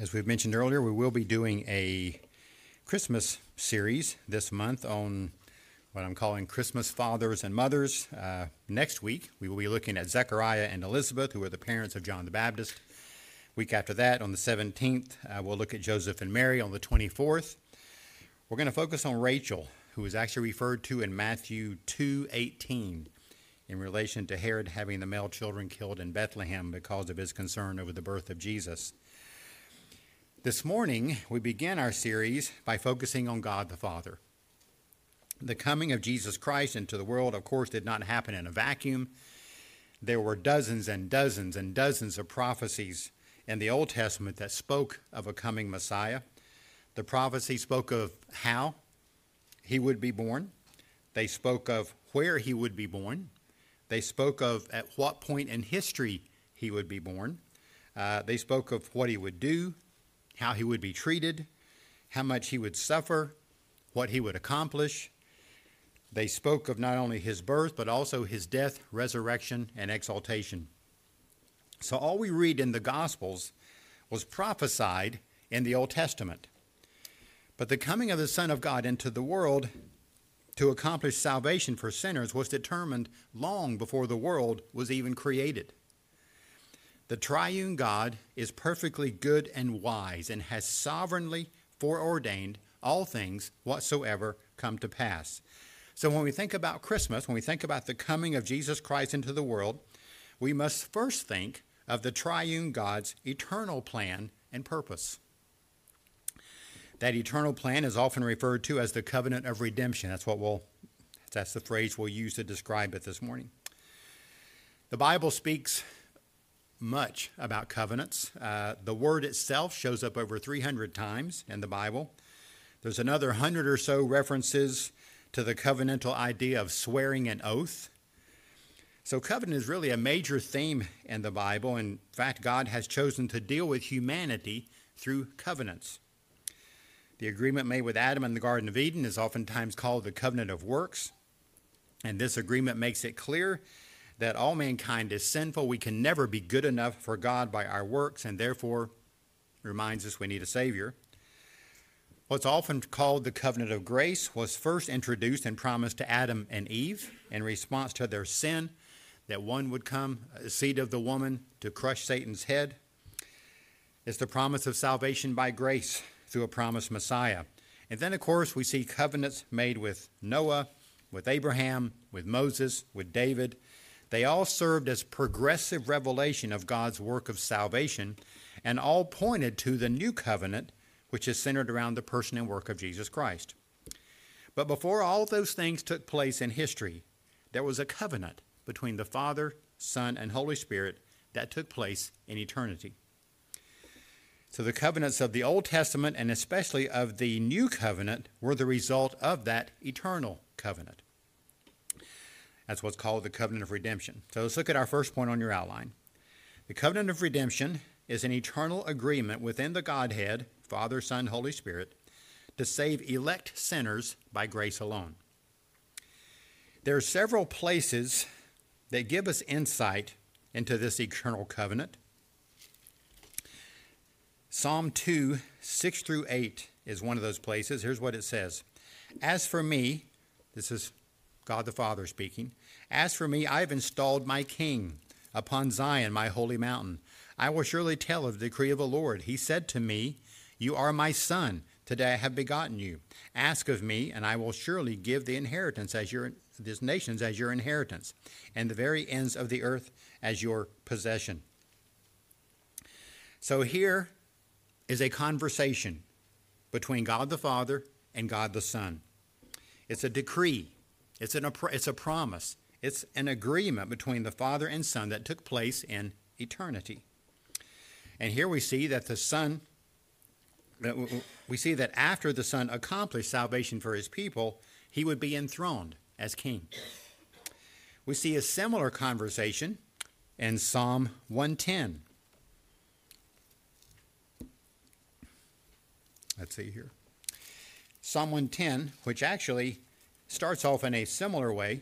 As we've mentioned earlier, we will be doing a Christmas series this month on what I'm calling Christmas fathers and mothers. Uh, next week, we will be looking at Zechariah and Elizabeth, who are the parents of John the Baptist. Week after that, on the 17th, uh, we'll look at Joseph and Mary on the 24th. We're going to focus on Rachel, who is actually referred to in Matthew 2:18 in relation to Herod having the male children killed in Bethlehem because of his concern over the birth of Jesus. This morning, we begin our series by focusing on God the Father. The coming of Jesus Christ into the world, of course, did not happen in a vacuum. There were dozens and dozens and dozens of prophecies in the Old Testament that spoke of a coming Messiah. The prophecy spoke of how he would be born, they spoke of where he would be born, they spoke of at what point in history he would be born, uh, they spoke of what he would do, how he would be treated, how much he would suffer, what he would accomplish. They spoke of not only his birth, but also his death, resurrection, and exaltation. So all we read in the Gospels was prophesied in the Old Testament. But the coming of the Son of God into the world to accomplish salvation for sinners was determined long before the world was even created. The triune God is perfectly good and wise and has sovereignly foreordained all things whatsoever come to pass. So when we think about Christmas, when we think about the coming of Jesus Christ into the world, we must first think of the triune God's eternal plan and purpose. That eternal plan is often referred to as the covenant of redemption. That's what we'll that's the phrase we'll use to describe it this morning. The Bible speaks much about covenants. Uh, the word itself shows up over 300 times in the Bible. There's another hundred or so references to the covenantal idea of swearing an oath. So, covenant is really a major theme in the Bible. In fact, God has chosen to deal with humanity through covenants. The agreement made with Adam in the Garden of Eden is oftentimes called the covenant of works. And this agreement makes it clear that all mankind is sinful. We can never be good enough for God by our works, and therefore reminds us we need a Savior. What's often called the covenant of grace was first introduced and promised to Adam and Eve in response to their sin, that one would come, a seed of the woman, to crush Satan's head. It's the promise of salvation by grace through a promised Messiah. And then, of course, we see covenants made with Noah, with Abraham, with Moses, with David, they all served as progressive revelation of God's work of salvation and all pointed to the new covenant, which is centered around the person and work of Jesus Christ. But before all those things took place in history, there was a covenant between the Father, Son, and Holy Spirit that took place in eternity. So the covenants of the Old Testament and especially of the New Covenant were the result of that eternal covenant. That's what's called the covenant of redemption. So let's look at our first point on your outline. The covenant of redemption is an eternal agreement within the Godhead, Father, Son, Holy Spirit, to save elect sinners by grace alone. There are several places that give us insight into this eternal covenant. Psalm 2, 6 through 8 is one of those places. Here's what it says As for me, this is God the Father speaking, As for me, I have installed my king upon Zion, my holy mountain. I will surely tell of the decree of the Lord. He said to me, You are my son. Today I have begotten you. Ask of me, and I will surely give the inheritance as your this nations as your inheritance, and the very ends of the earth as your possession. So here is a conversation between God the Father and God the Son. It's a decree. It's, an, it's a promise. It's an agreement between the Father and Son that took place in eternity. And here we see that the Son, we see that after the Son accomplished salvation for his people, he would be enthroned as king. We see a similar conversation in Psalm 110. Let's see here. Psalm 110, which actually starts off in a similar way.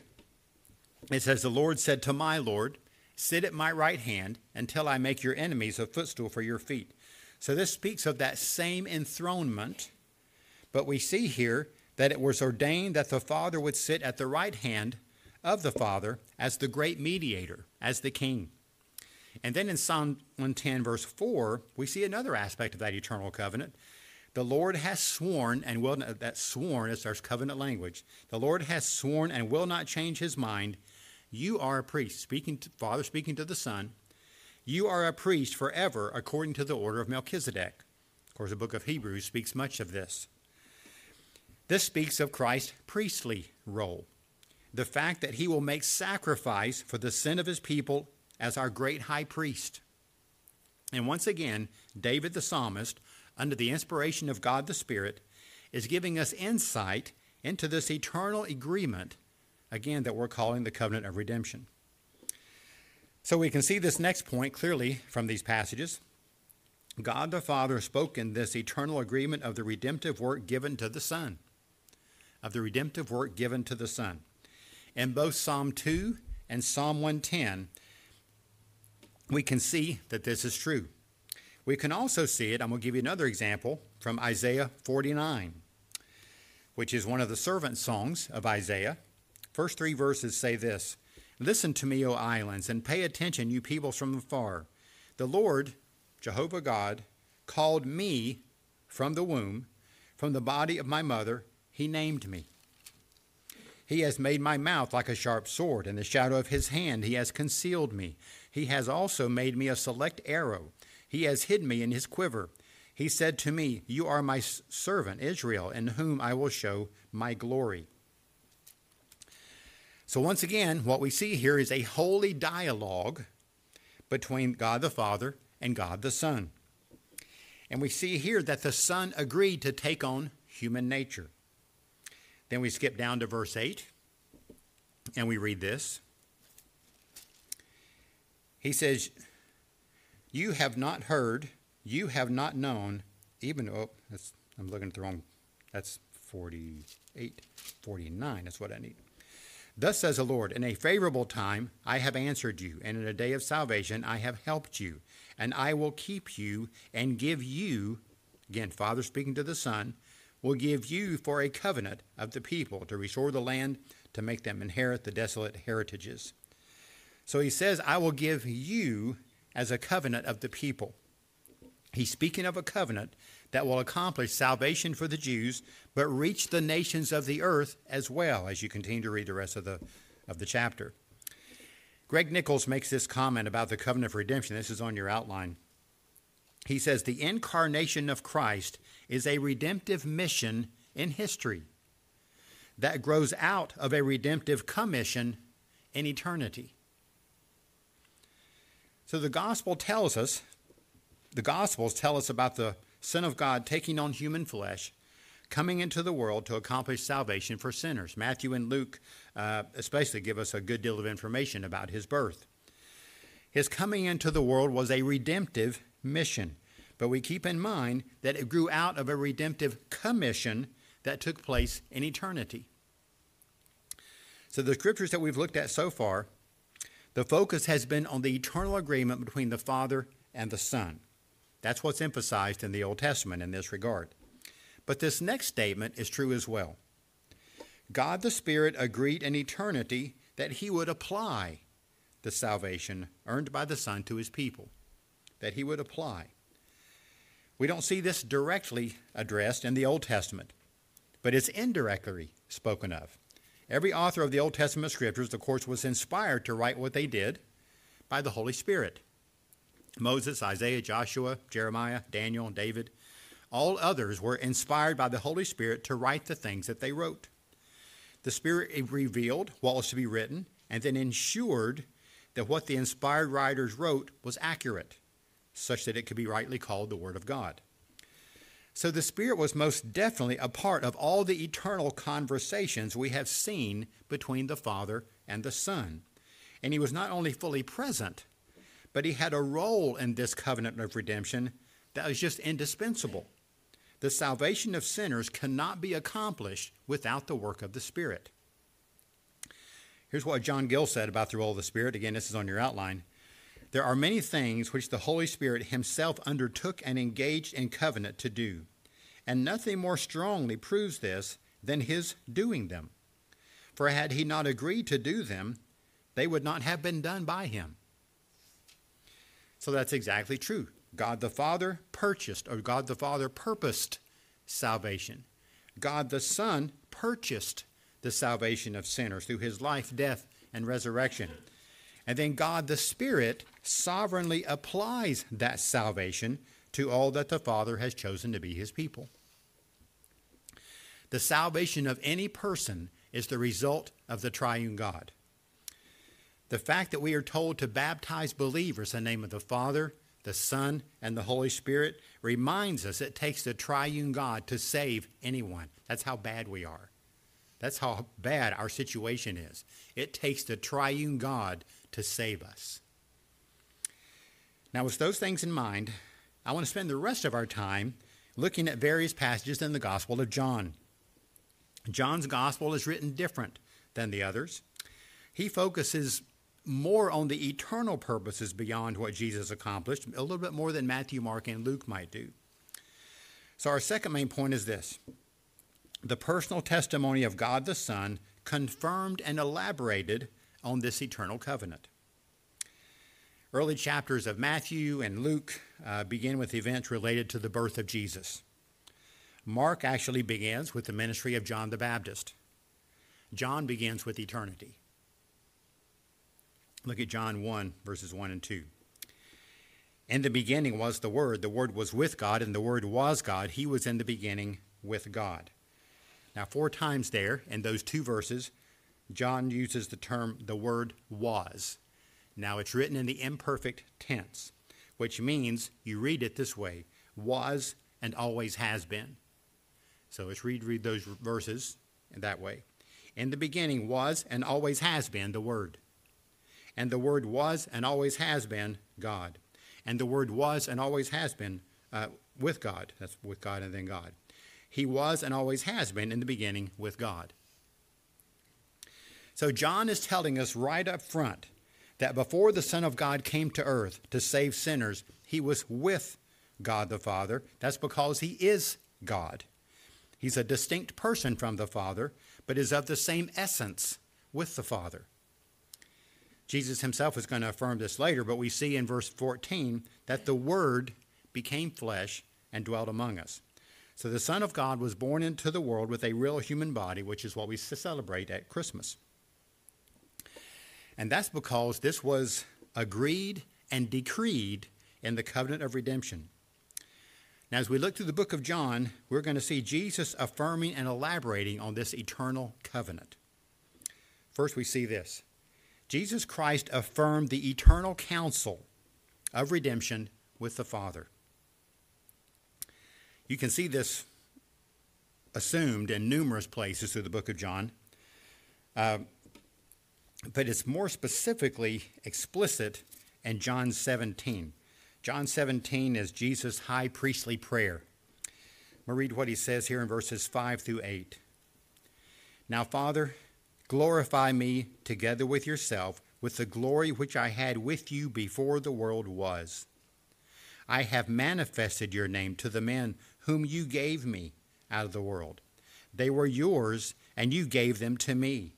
It says, The Lord said to my Lord, Sit at my right hand until I make your enemies a footstool for your feet. So this speaks of that same enthronement, but we see here that it was ordained that the Father would sit at the right hand of the Father as the great mediator, as the king. And then in Psalm 110, verse 4, we see another aspect of that eternal covenant. The Lord has sworn and will not, that sworn is our covenant language. The Lord has sworn and will not change his mind. You are a priest, speaking to Father speaking to the Son. You are a priest forever according to the order of Melchizedek. Of course, the book of Hebrews speaks much of this. This speaks of Christ's priestly role. The fact that he will make sacrifice for the sin of his people as our great high priest. And once again, David the psalmist, under the inspiration of God the Spirit, is giving us insight into this eternal agreement, again, that we're calling the covenant of redemption. So we can see this next point clearly from these passages. God the Father spoke in this eternal agreement of the redemptive work given to the Son. Of the redemptive work given to the Son. In both Psalm 2 and Psalm 110, we can see that this is true. We can also see it, I'm going to give you another example from Isaiah 49, which is one of the servant songs of Isaiah. First three verses say this Listen to me, O islands, and pay attention, you peoples from afar. The Lord, Jehovah God, called me from the womb, from the body of my mother, he named me. He has made my mouth like a sharp sword. In the shadow of his hand, he has concealed me. He has also made me a select arrow. He has hid me in his quiver. He said to me, You are my servant, Israel, in whom I will show my glory. So, once again, what we see here is a holy dialogue between God the Father and God the Son. And we see here that the Son agreed to take on human nature. Then we skip down to verse 8 and we read this. He says, You have not heard, you have not known, even, oh, I'm looking at the wrong, that's 48, 49, that's what I need. Thus says the Lord, In a favorable time I have answered you, and in a day of salvation I have helped you, and I will keep you and give you, again, Father speaking to the Son, will give you for a covenant of the people to restore the land, to make them inherit the desolate heritages. So he says, I will give you as a covenant of the people. He's speaking of a covenant that will accomplish salvation for the Jews, but reach the nations of the earth as well, as you continue to read the rest of the, of the chapter. Greg Nichols makes this comment about the covenant of redemption. This is on your outline. He says, The incarnation of Christ is a redemptive mission in history that grows out of a redemptive commission in eternity. So the gospel tells us, the gospels tell us about the Son of God taking on human flesh, coming into the world to accomplish salvation for sinners. Matthew and Luke uh, especially give us a good deal of information about his birth. His coming into the world was a redemptive mission. But we keep in mind that it grew out of a redemptive commission that took place in eternity. So, the scriptures that we've looked at so far, the focus has been on the eternal agreement between the Father and the Son. That's what's emphasized in the Old Testament in this regard. But this next statement is true as well. God the Spirit agreed in eternity that he would apply the salvation earned by the Son to his people, that he would apply. We don't see this directly addressed in the Old Testament, but it's indirectly spoken of. Every author of the Old Testament scriptures, of course, was inspired to write what they did by the Holy Spirit. Moses, Isaiah, Joshua, Jeremiah, Daniel, David, all others were inspired by the Holy Spirit to write the things that they wrote. The Spirit revealed what was to be written and then ensured that what the inspired writers wrote was accurate such that it could be rightly called the Word of God. So the Spirit was most definitely a part of all the eternal conversations we have seen between the Father and the Son. And he was not only fully present, but he had a role in this covenant of redemption that was just indispensable. The salvation of sinners cannot be accomplished without the work of the Spirit. Here's what John Gill said about the role of the Spirit. Again, this is on your outline. there are many things which the Holy Spirit himself undertook and engaged in covenant to do, and nothing more strongly proves this than his doing them. For had he not agreed to do them, they would not have been done by him. So that's exactly true. God the Father purchased, or God the Father purposed salvation. God the Son purchased the salvation of sinners through his life, death, and resurrection. And then God the Spirit sovereignly applies that salvation to all that the Father has chosen to be his people. The salvation of any person is the result of the triune God. The fact that we are told to baptize believers in the name of the Father, the Son, and the Holy Spirit reminds us it takes the triune God to save anyone. That's how bad we are. That's how bad our situation is. It takes the triune God to save us. Now, with those things in mind, I want to spend the rest of our time looking at various passages in the Gospel of John. John's Gospel is written different than the others. He focuses more on the eternal purposes beyond what Jesus accomplished, a little bit more than Matthew, Mark, and Luke might do. So, our second main point is this the personal testimony of God the Son confirmed and elaborated on this eternal covenant. Early chapters of Matthew and Luke uh, begin with events related to the birth of Jesus. Mark actually begins with the ministry of John the Baptist. John begins with eternity. Look at John 1, verses 1 and 2. In the beginning was the Word. The Word was with God, and the Word was God. He was in the beginning with God. Now, four times there in those two verses, John uses the term, the word was. Now, it's written in the imperfect tense, which means you read it this way was and always has been. So let's read, read those verses in that way. In the beginning was and always has been the Word. And the Word was and always has been God. And the Word was and always has been uh, with God. That's with God and then God. He was and always has been in the beginning with God. So John is telling us right up front that before the Son of God came to earth to save sinners, he was with God the Father. That's because he is God. He's a distinct person from the Father, but is of the same essence with the Father. Jesus himself is going to affirm this later, but we see in verse 14 that the Word became flesh and dwelt among us. So the Son of God was born into the world with a real human body, which is what we celebrate at Christmas. And that's because this was agreed and decreed in the covenant of redemption. Now, as we look through the book of John, we're going to see Jesus affirming and elaborating on this eternal covenant. First, we see this Jesus Christ affirmed the eternal counsel of redemption with the Father. You can see this assumed in numerous places through the book of John, uh, but it's more specifically explicit in John 17. John 17 is Jesus' high priestly prayer. I'm going to read what he says here in verses 5 through 8. Now, Father, glorify me together with yourself with the glory which I had with you before the world was. I have manifested your name to the men whom you gave me out of the world. They were yours, and you gave them to me,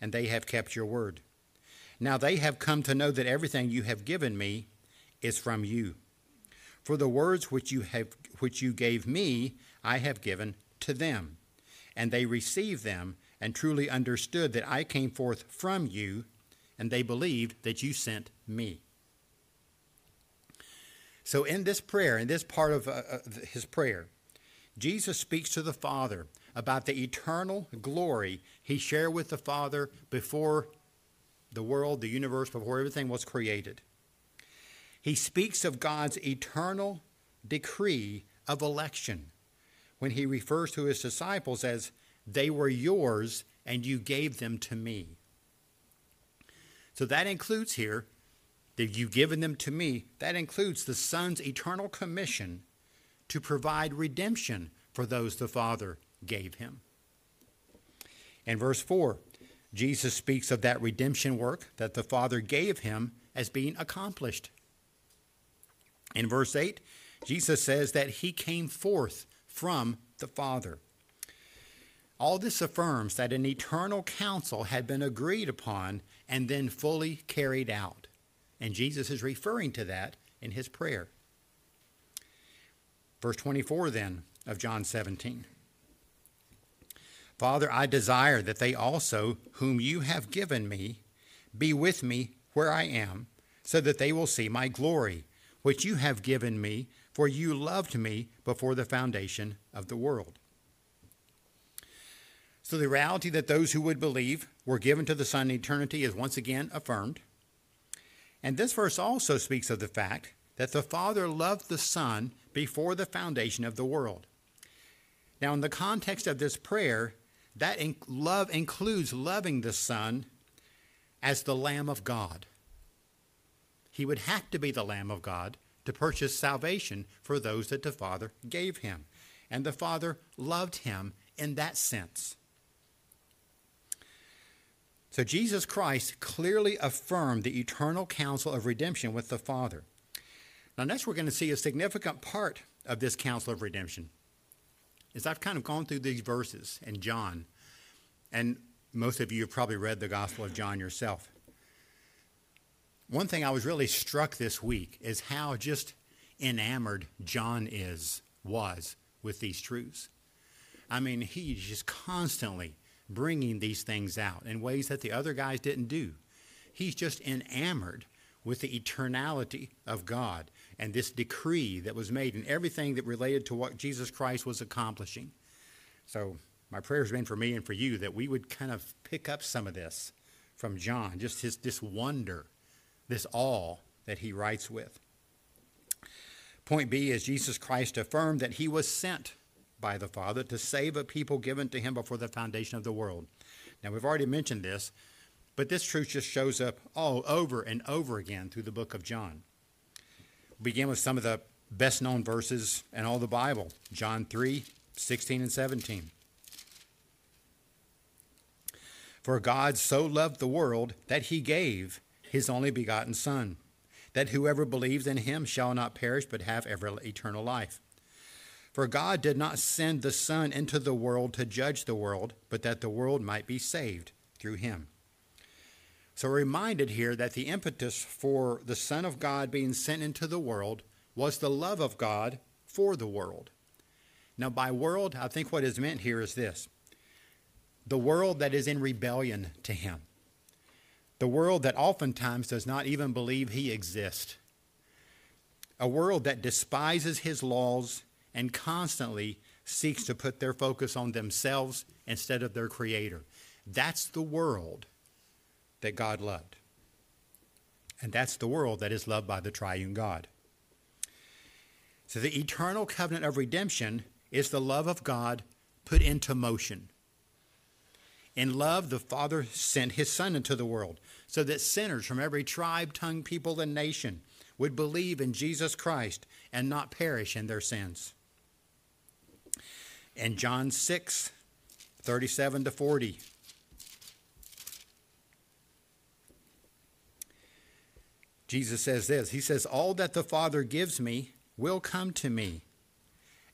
and they have kept your word. Now they have come to know that everything you have given me is from you. For the words which you have which you gave me, I have given to them, and they received them and truly understood that I came forth from you, and they believed that you sent me. So, in this prayer, in this part of uh, uh, his prayer, Jesus speaks to the Father about the eternal glory he shared with the Father before the world, the universe, before everything was created. He speaks of God's eternal decree of election when he refers to his disciples as, They were yours, and you gave them to me. So that includes here that you've given them to me, that includes the Son's eternal commission to provide redemption for those the Father gave him. In verse 4, Jesus speaks of that redemption work that the Father gave him as being accomplished. In verse 8, Jesus says that he came forth from the Father. All this affirms that an eternal counsel had been agreed upon and then fully carried out. And Jesus is referring to that in his prayer. Verse 24 then of John 17. Father, I desire that they also, whom you have given me, be with me where I am, so that they will see my glory, which you have given me, for you loved me before the foundation of the world. So the reality that those who would believe were given to the Son in eternity is once again affirmed. And this verse also speaks of the fact that the Father loved the Son before the foundation of the world. Now, in the context of this prayer, that in- love includes loving the Son as the Lamb of God. He would have to be the Lamb of God to purchase salvation for those that the Father gave him. And the Father loved him in that sense. So Jesus Christ clearly affirmed the eternal counsel of redemption with the Father. Now, next, we're going to see a significant part of this counsel of redemption. As I've kind of gone through these verses in John, and most of you have probably read the Gospel of John yourself. One thing I was really struck this week is how just enamored John is, was with these truths. I mean, he's just constantly bringing these things out in ways that the other guys didn't do. He's just enamored with the eternality of God and this decree that was made and everything that related to what Jesus Christ was accomplishing. So, my prayer has been for me and for you that we would kind of pick up some of this from John, just his this wonder, this awe that he writes with. Point B is Jesus Christ affirmed that he was sent by the Father to save a people given to him before the foundation of the world. Now, we've already mentioned this, but this truth just shows up all over and over again through the book of John. We begin with some of the best known verses in all the Bible John 3 16 and 17. For God so loved the world that he gave his only begotten Son, that whoever believes in him shall not perish but have ever eternal life. For God did not send the Son into the world to judge the world, but that the world might be saved through him. So, we're reminded here that the impetus for the Son of God being sent into the world was the love of God for the world. Now, by world, I think what is meant here is this the world that is in rebellion to him, the world that oftentimes does not even believe he exists, a world that despises his laws and constantly seeks to put their focus on themselves instead of their Creator. That's the world that God loved. And that's the world that is loved by the triune God. So the eternal covenant of redemption is the love of God put into motion. In love, the Father sent his Son into the world so that sinners from every tribe, tongue, people, and nation would believe in Jesus Christ and not perish in their sins. In John 6, 37 to 40, Jesus says this He says, All that the Father gives me will come to me,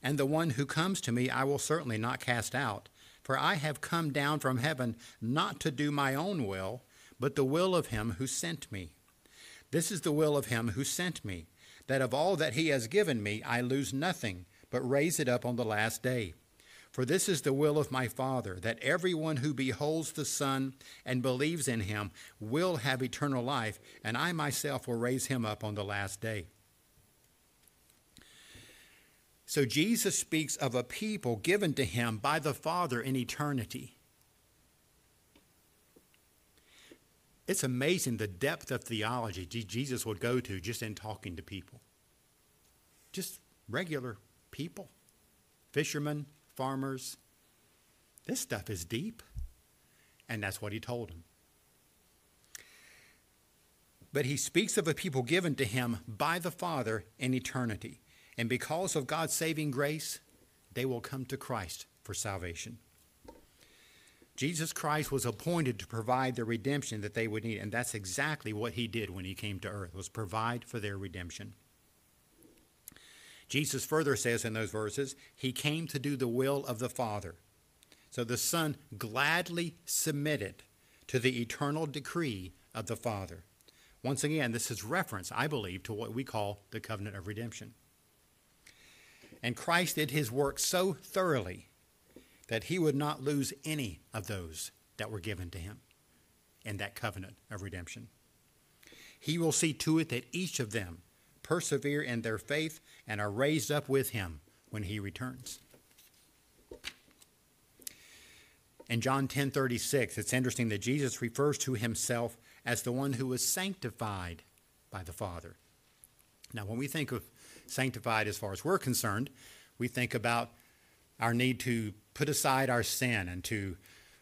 and the one who comes to me I will certainly not cast out. For I have come down from heaven not to do my own will, but the will of him who sent me. This is the will of him who sent me, that of all that he has given me I lose nothing, but raise it up on the last day. For this is the will of my Father, that everyone who beholds the Son and believes in him will have eternal life, and I myself will raise him up on the last day. So Jesus speaks of a people given to him by the Father in eternity. It's amazing the depth of theology Jesus would go to just in talking to people. Just regular people, fishermen, farmers. This stuff is deep. And that's what he told them. But he speaks of a people given to him by the Father in eternity. And because of God's saving grace, they will come to Christ for salvation. Jesus Christ was appointed to provide the redemption that they would need, and that's exactly what he did when he came to earth, was provide for their redemption. Jesus further says in those verses, he came to do the will of the Father. So the Son gladly submitted to the eternal decree of the Father. Once again, this is reference, I believe, to what we call the covenant of redemption. And Christ did his work so thoroughly that he would not lose any of those that were given to him in that covenant of redemption. He will see to it that each of them persevere in their faith and are raised up with him when he returns. In John 10:36, it's interesting that Jesus refers to himself as the one who was sanctified by the Father. Now, when we think of sanctified as far as we're concerned, we think about our need to put aside our sin and to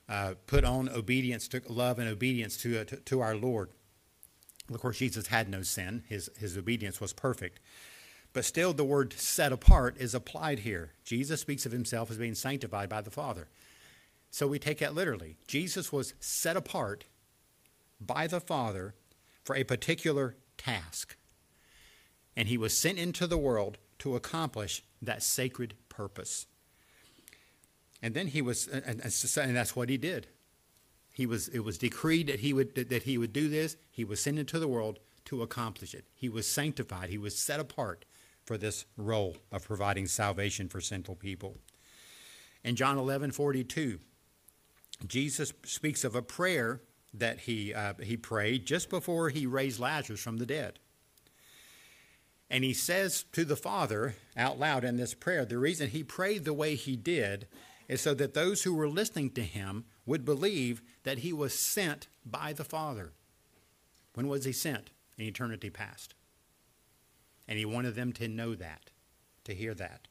uh, put on obedience to love and obedience to, uh, to, to our Lord. Of course, Jesus had no sin, his, his obedience was perfect. But still, the word set apart is applied here. Jesus speaks of himself as being sanctified by the Father. So we take that literally. Jesus was set apart by the Father for a particular task. And he was sent into the world to accomplish that sacred purpose. And then he was, and, and that's what he did. He was, it was decreed that he, would, that he would do this. He was sent into the world to accomplish it. He was sanctified. He was set apart for this role of providing salvation for sinful people. In John 11 42, Jesus speaks of a prayer that he, uh, he prayed just before he raised Lazarus from the dead. And he says to the Father out loud in this prayer, the reason he prayed the way he did so that those who were listening to him would believe that he was sent by the Father. When was he sent? In eternity past. And he wanted them to know that, to hear that.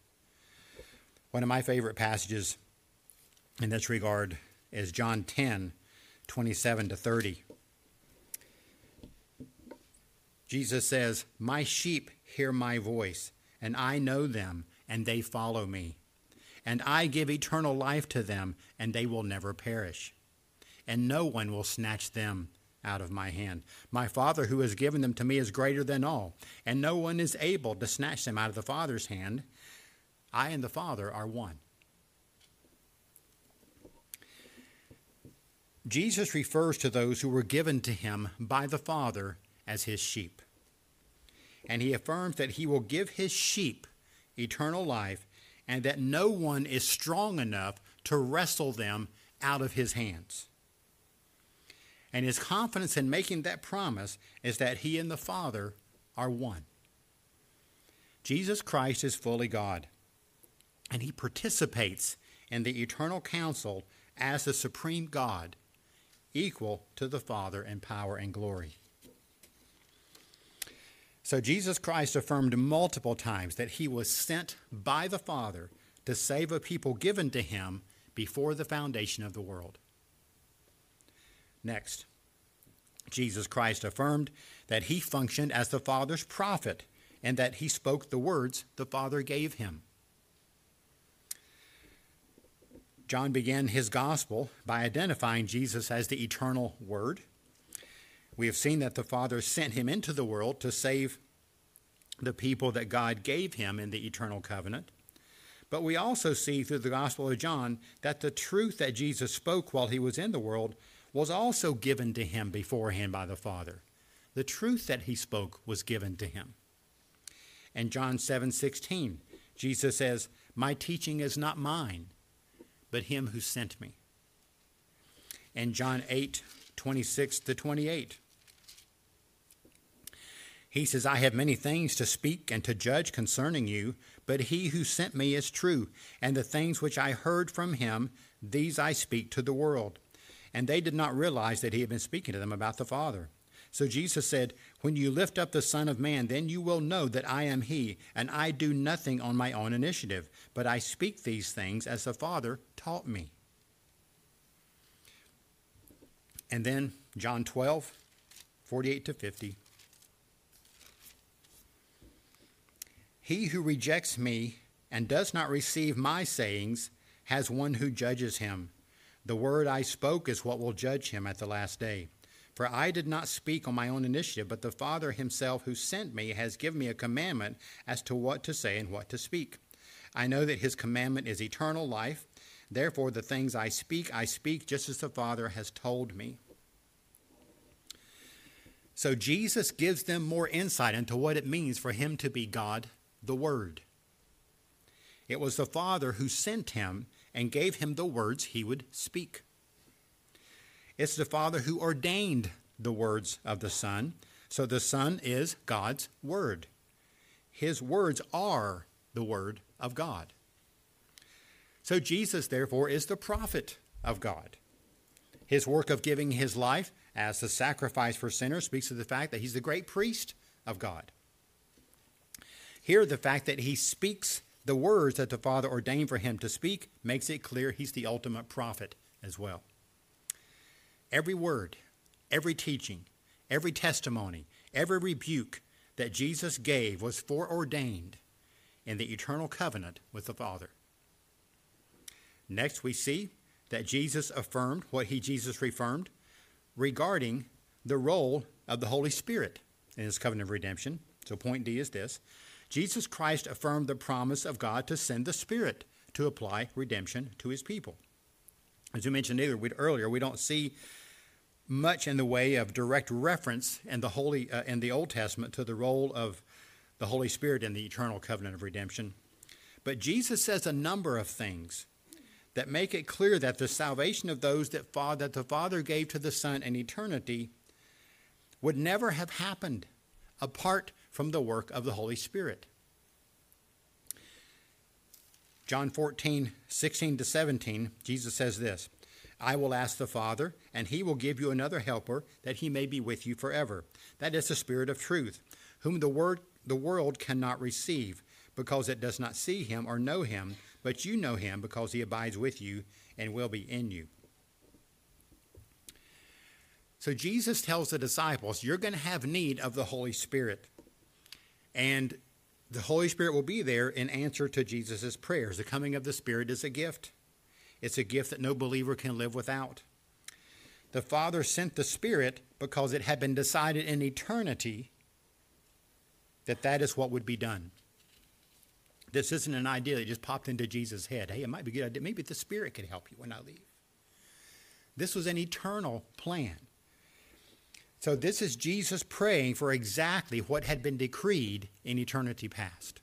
One of my favorite passages in this regard is John 10, 27 to 30. Jesus says, My sheep hear my voice, and I know them, and they follow me. And I give eternal life to them, and they will never perish. And no one will snatch them out of my hand. My Father who has given them to me is greater than all, and no one is able to snatch them out of the Father's hand. I and the Father are one. Jesus refers to those who were given to him by the Father as his sheep. And he affirms that he will give his sheep eternal life and that no one is strong enough to wrestle them out of his hands. And his confidence in making that promise is that he and the Father are one. Jesus Christ is fully God, and he participates in the eternal council as the supreme God, equal to the Father in power and glory. So Jesus Christ affirmed multiple times that he was sent by the Father to save a people given to him before the foundation of the world. Next, Jesus Christ affirmed that he functioned as the Father's prophet and that he spoke the words the Father gave him. John began his gospel by identifying Jesus as the eternal Word we have seen that the Father sent him into the world to save the people that God gave him in the eternal covenant. But we also see through the Gospel of John that the truth that Jesus spoke while he was in the world was also given to him beforehand by the Father. The truth that he spoke was given to him. In John 7 16, Jesus says, My teaching is not mine, but him who sent me. In John 8 26 to 28, he says, I have many things to speak and to judge concerning you, but he who sent me is true, and the things which I heard from him, these I speak to the world. And they did not realize that he had been speaking to them about the Father. So Jesus said, When you lift up the Son of Man, then you will know that I am he, and I do nothing on my own initiative, but I speak these things as the Father taught me. And then John 12, 48 to 50. He who rejects me and does not receive my sayings has one who judges him. The word I spoke is what will judge him at the last day. For I did not speak on my own initiative, but the Father himself who sent me has given me a commandment as to what to say and what to speak. I know that his commandment is eternal life. Therefore, the things I speak, I speak just as the Father has told me. So Jesus gives them more insight into what it means for him to be God, the Word. It was the Father who sent him and gave him the words he would speak. It's the Father who ordained the words of the Son. So the Son is God's Word. His words are the Word of God. So Jesus, therefore, is the prophet of God. His work of giving his life as the sacrifice for sinners speaks of the fact that he's the great priest of God. Here, the fact that he speaks the words that the Father ordained for him to speak makes it clear he's the ultimate prophet as well. Every word, every teaching, every testimony, every rebuke that Jesus gave was foreordained in the eternal covenant with the Father. Next, we see that Jesus affirmed what he Jesus reaffirmed regarding the role of the Holy Spirit in his covenant of redemption. So, point D is this Jesus Christ affirmed the promise of God to send the Spirit to apply redemption to his people. As we mentioned earlier, we don't see much in the way of direct reference in the Holy uh, in the Old Testament to the role of the Holy Spirit in the eternal covenant of redemption. But Jesus says a number of things that make it clear that the salvation of those that, that the Father gave to the Son in eternity would never have happened apart from the work of the Holy Spirit. John 14, 16 to 17, Jesus says this I will ask the Father, and he will give you another helper, that he may be with you forever. That is the Spirit of truth, whom the, word, the world cannot receive, because it does not see him or know him but you know him because he abides with you and will be in you. So Jesus tells the disciples, You're going to have need of the Holy Spirit. And the Holy Spirit will be there in answer to Jesus' prayers. The coming of the Spirit is a gift, it's a gift that no believer can live without. The Father sent the Spirit because it had been decided in eternity that that is what would be done. This isn't an idea that just popped into Jesus' head. Hey, it might be a good idea. Maybe the Spirit could help you when I leave. This was an eternal plan. So, this is Jesus praying for exactly what had been decreed in eternity past.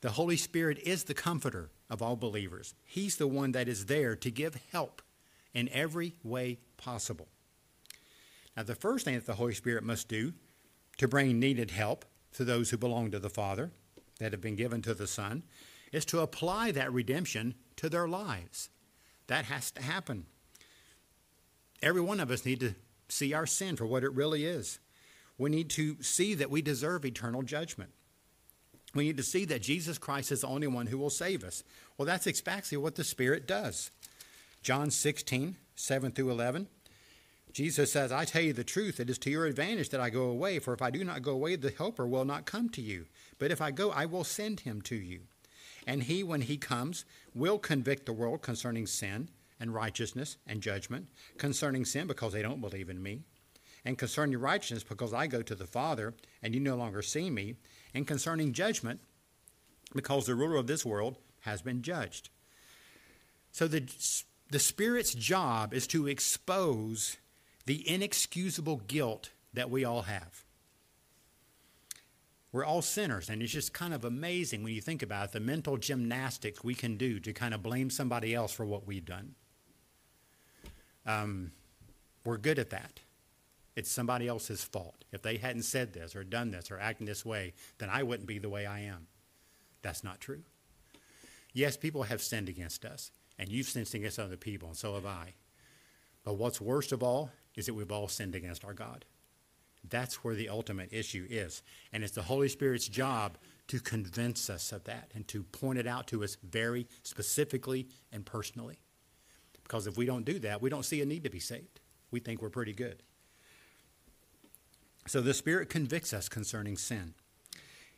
The Holy Spirit is the comforter of all believers, He's the one that is there to give help in every way possible. Now, the first thing that the Holy Spirit must do to bring needed help to those who belong to the Father that have been given to the Son is to apply that redemption to their lives. That has to happen. Every one of us need to see our sin for what it really is. We need to see that we deserve eternal judgment. We need to see that Jesus Christ is the only one who will save us. Well, that's exactly what the Spirit does. John 16, 7 through 11. Jesus says, I tell you the truth, it is to your advantage that I go away, for if I do not go away, the Helper will not come to you. But if I go, I will send him to you. And he, when he comes, will convict the world concerning sin and righteousness and judgment, concerning sin because they don't believe in me, and concerning righteousness because I go to the Father and you no longer see me, and concerning judgment because the ruler of this world has been judged. So the, the Spirit's job is to expose the inexcusable guilt that we all have. We're all sinners, and it's just kind of amazing when you think about it, the mental gymnastics we can do to kind of blame somebody else for what we've done. Um, we're good at that. It's somebody else's fault. If they hadn't said this or done this or acted this way, then I wouldn't be the way I am. That's not true. Yes, people have sinned against us, and you've sinned against other people, and so have I. But what's worst of all is that we've all sinned against our God. That's where the ultimate issue is. And it's the Holy Spirit's job to convince us of that and to point it out to us very specifically and personally. Because if we don't do that, we don't see a need to be saved. We think we're pretty good. So the Spirit convicts us concerning sin.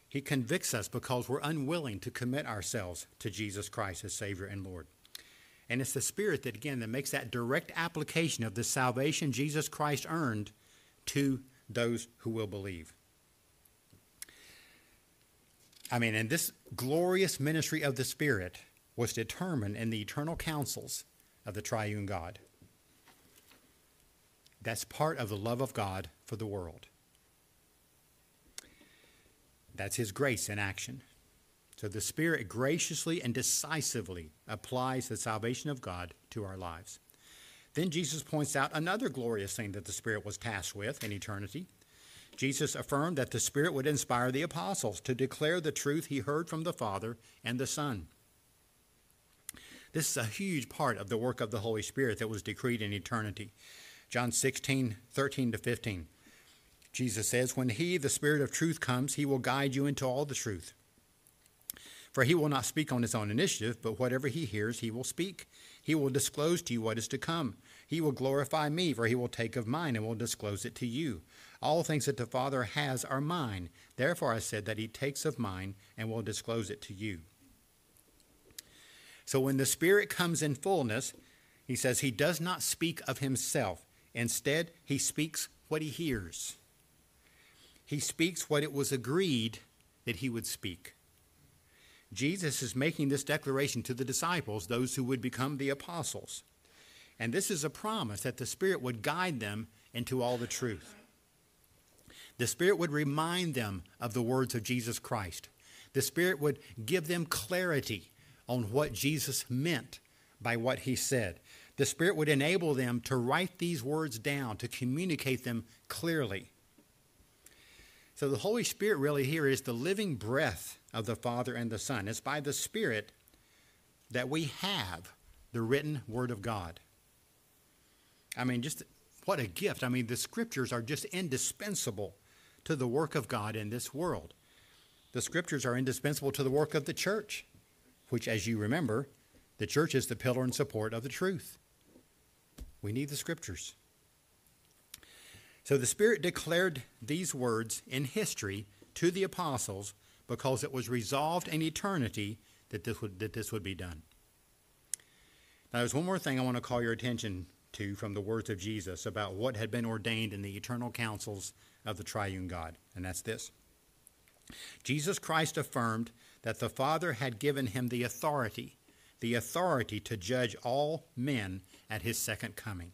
He convicts us because we're unwilling to commit ourselves to Jesus Christ as Savior and Lord. And it's the Spirit that, again, that makes that direct application of the salvation Jesus Christ earned to those who will believe. I mean, and this glorious ministry of the Spirit was determined in the eternal counsels of the triune God. That's part of the love of God for the world. That's His grace in action. So the Spirit graciously and decisively applies the salvation of God to our lives. Then Jesus points out another glorious thing that the Spirit was tasked with in eternity. Jesus affirmed that the Spirit would inspire the apostles to declare the truth he heard from the Father and the Son. This is a huge part of the work of the Holy Spirit that was decreed in eternity. John 16, 13 to 15. Jesus says, When he, the Spirit of truth, comes, he will guide you into all the truth. For he will not speak on his own initiative, but whatever he hears, he will speak. He will disclose to you what is to come. He will glorify me, for he will take of mine and will disclose it to you. All things that the Father has are mine. Therefore I said that he takes of mine and will disclose it to you. So when the Spirit comes in fullness, he says he does not speak of himself. Instead, he speaks what he hears. He speaks what it was agreed that he would speak. Jesus is making this declaration to the disciples, those who would become the apostles. And this is a promise that the Spirit would guide them into all the truth. The Spirit would remind them of the words of Jesus Christ. The Spirit would give them clarity on what Jesus meant by what he said. The Spirit would enable them to write these words down, to communicate them clearly. So the Holy Spirit really here is the living breath of the Father and the Son. It's by the Spirit that we have the written Word of God. I mean, just what a gift. I mean, the Scriptures are just indispensable to the work of God in this world. The Scriptures are indispensable to the work of the church, which, as you remember, the church is the pillar and support of the truth. We need the Scriptures. So the Spirit declared these words in history to the apostles because it was resolved in eternity that this would, that this would be done. Now, there's one more thing I want to call your attention to from the words of Jesus about what had been ordained in the eternal counsels of the triune God, and that's this. Jesus Christ affirmed that the Father had given him the authority, the authority to judge all men at his second coming.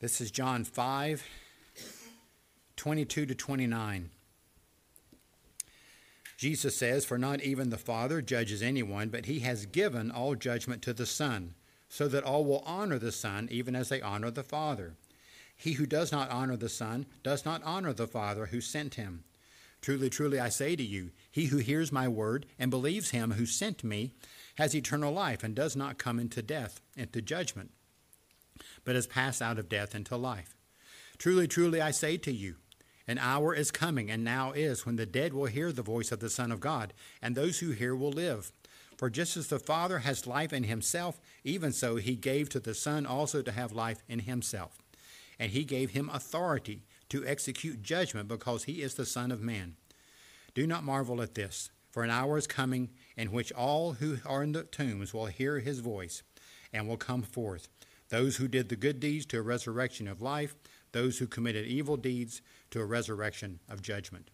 This is John 5 22 to 29. Jesus says, For not even the Father judges anyone, but he has given all judgment to the Son, so that all will honor the Son, even as they honor the Father. He who does not honor the Son does not honor the Father who sent him. Truly, truly, I say to you, he who hears my word and believes him who sent me has eternal life and does not come into death, into judgment but has passed out of death into life. Truly, truly, I say to you, an hour is coming, and now is, when the dead will hear the voice of the Son of God, and those who hear will live. For just as the Father has life in himself, even so he gave to the Son also to have life in himself. And he gave him authority to execute judgment, because he is the Son of Man. Do not marvel at this, for an hour is coming in which all who are in the tombs will hear his voice and will come forth those who did the good deeds to a resurrection of life, those who committed evil deeds to a resurrection of judgment.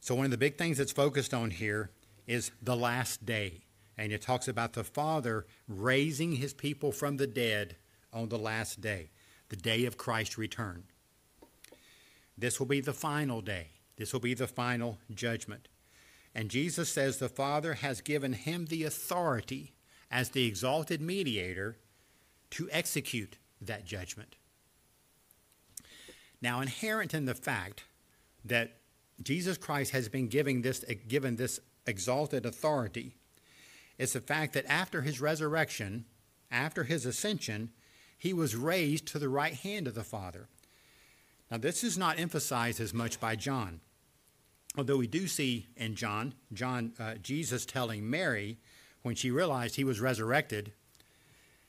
So, one of the big things that's focused on here is the last day. And it talks about the Father raising his people from the dead on the last day, the day of Christ's return. This will be the final day, this will be the final judgment. And Jesus says the Father has given him the authority as the exalted mediator to execute that judgment. Now, inherent in the fact that Jesus Christ has been giving this, given this exalted authority is the fact that after his resurrection, after his ascension, he was raised to the right hand of the Father. Now, this is not emphasized as much by John, although we do see in John, John, uh, Jesus telling Mary when she realized he was resurrected,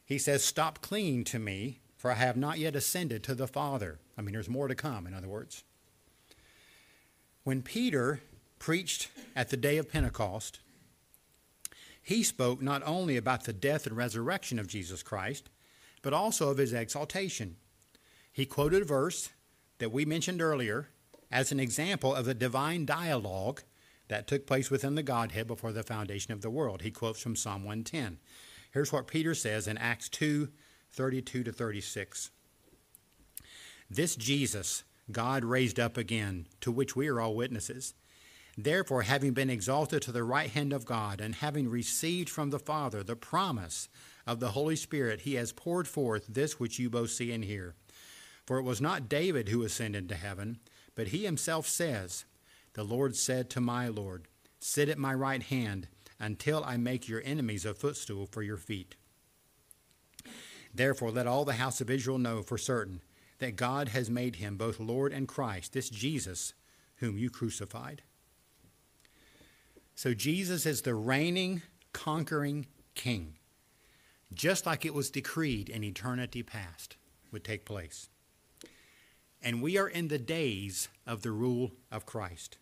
he says, Stop clinging to me, for I have not yet ascended to the Father. I mean, there's more to come, in other words. When Peter preached at the day of Pentecost, he spoke not only about the death and resurrection of Jesus Christ, but also of his exaltation. He quoted a verse that we mentioned earlier as an example of the divine dialogue that took place within the Godhead before the foundation of the world. He quotes from Psalm 110. Here's what Peter says in Acts 2 32 to 36. This Jesus God raised up again, to which we are all witnesses. Therefore, having been exalted to the right hand of God, and having received from the Father the promise of the Holy Spirit, he has poured forth this which you both see and hear. For it was not David who ascended to heaven, but he himself says, The Lord said to my Lord, Sit at my right hand until I make your enemies a footstool for your feet. Therefore, let all the house of Israel know for certain that God has made him both Lord and Christ, this Jesus whom you crucified. So, Jesus is the reigning, conquering king, just like it was decreed in eternity past would take place. And we are in the days of the rule of Christ.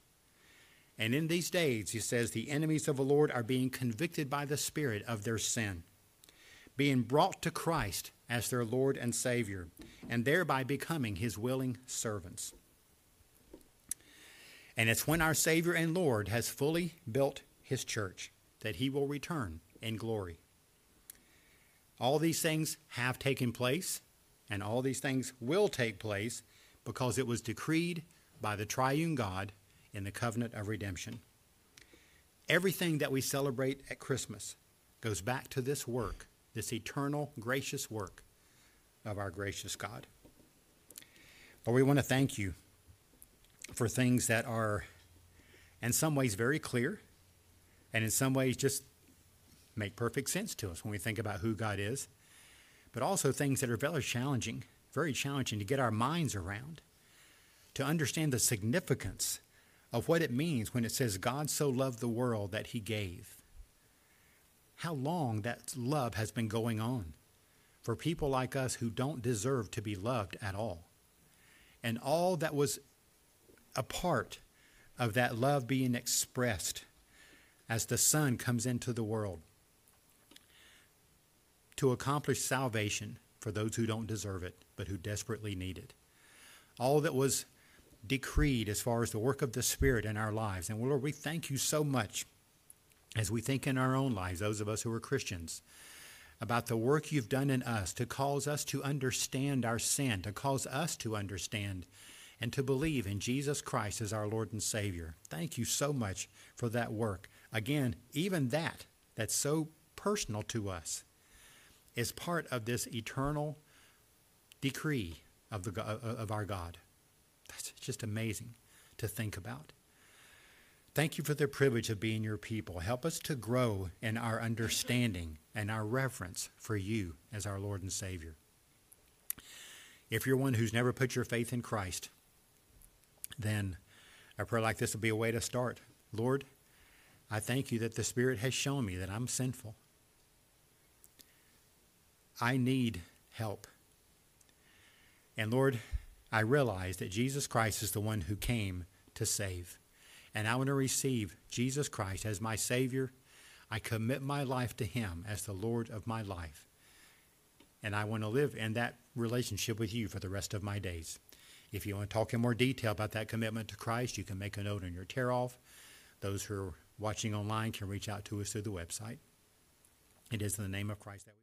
And in these days, he says, the enemies of the Lord are being convicted by the Spirit of their sin, being brought to Christ as their Lord and Savior, and thereby becoming his willing servants. And it's when our Savior and Lord has fully built his church that he will return in glory. All these things have taken place, and all these things will take place because it was decreed by the triune God in the covenant of redemption. Everything that we celebrate at Christmas goes back to this work, this eternal, gracious work of our gracious God. Lord, we want to thank you for things that are, in some ways, very clear, and in some ways, just make perfect sense to us when we think about who God is, but also things that are very challenging, very challenging to get our minds around, to understand the significance of what it means when it says God so loved the world that he gave. How long that love has been going on for people like us who don't deserve to be loved at all. And all that was a part of that love being expressed as the Son comes into the world to accomplish salvation for those who don't deserve it, but who desperately need it. All that was decreed as far as the work of the Spirit in our lives. And Lord, we thank you so much as we think in our own lives, those of us who are Christians, about the work you've done in us to cause us to understand our sin, to cause us to understand and to believe in Jesus Christ as our Lord and Savior. Thank you so much for that work. Again, even that, that's so personal to us, is part of this eternal decree of, the, of our God. That's just amazing to think about. Thank you for the privilege of being your people. Help us to grow in our understanding and our reverence for you as our Lord and Savior. If you're one who's never put your faith in Christ, then a prayer like this will be a way to start. Lord, I thank you that the Spirit has shown me that I'm sinful. I need help. And Lord, I realize that Jesus Christ is the one who came to save. And I want to receive Jesus Christ as my Savior. I commit my life to Him as the Lord of my life. And I want to live in that relationship with you for the rest of my days. If you want to talk in more detail about that commitment to Christ, you can make a note on your tear off. Those who are watching online can reach out to us through the website. It is in the name of Christ that we